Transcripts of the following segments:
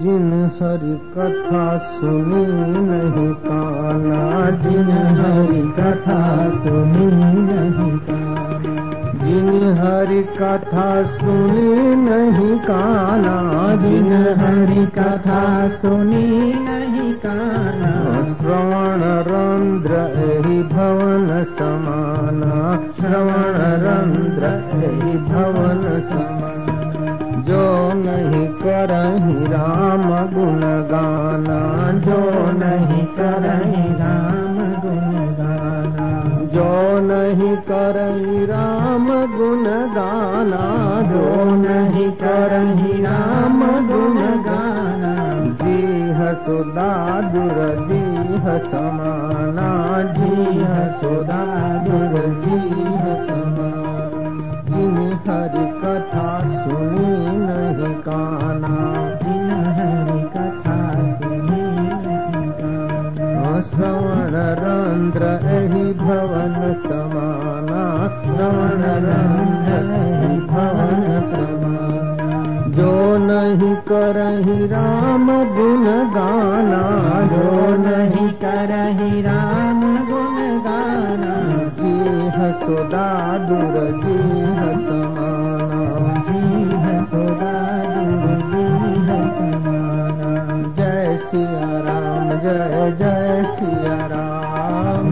जिन हरि कथा सुनी नहीं काना जिन हरि कथा सुनी नहीं काना जिन हरि कथा सुनी नहीं काना जिन हरि कथा सुनी नहीं काना श्रवण रंध्र एहि भवन समाना श्रवण रंध्र एहि भवन समाना जो नहीं करही राम गुण गाना जो नहीं करही राम गुण गाना जो नहीं करही राम गुण गाना जो नहीं करही राम गुण गाना दुर जीह समाना। जिन हरि एहि भवन समाना। श्रवण रंध्र एहि भवन समाना जो नहीं करही राम गुण गाना जो नहीं करही राम गुण गाना जीह सुदा दुर जीह समाना। जीह सुदा दुर जीह समाना। जय सिया राम जय जय सिया राम।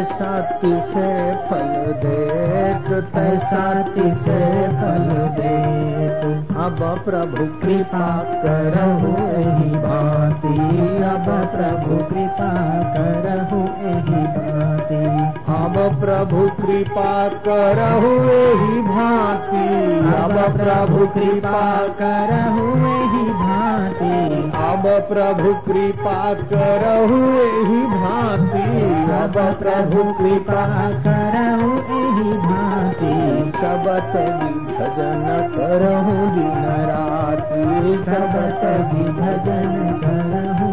तैसा तिसे फल देख तैसा तिसे फल देत अब प्रभु कृपा करहु एहि भांति। अब प्रभु कृपा करहु एहि भांति। अब प्रभु कृपा करहु एहि भांति। अब प्रभु कृपा करहु एहि भांति। अब प्रभु कृपा करहु एहि भांति। अब प्रभु कृपा भांति सबत भजन करहु दिन राति सबत भजन करहु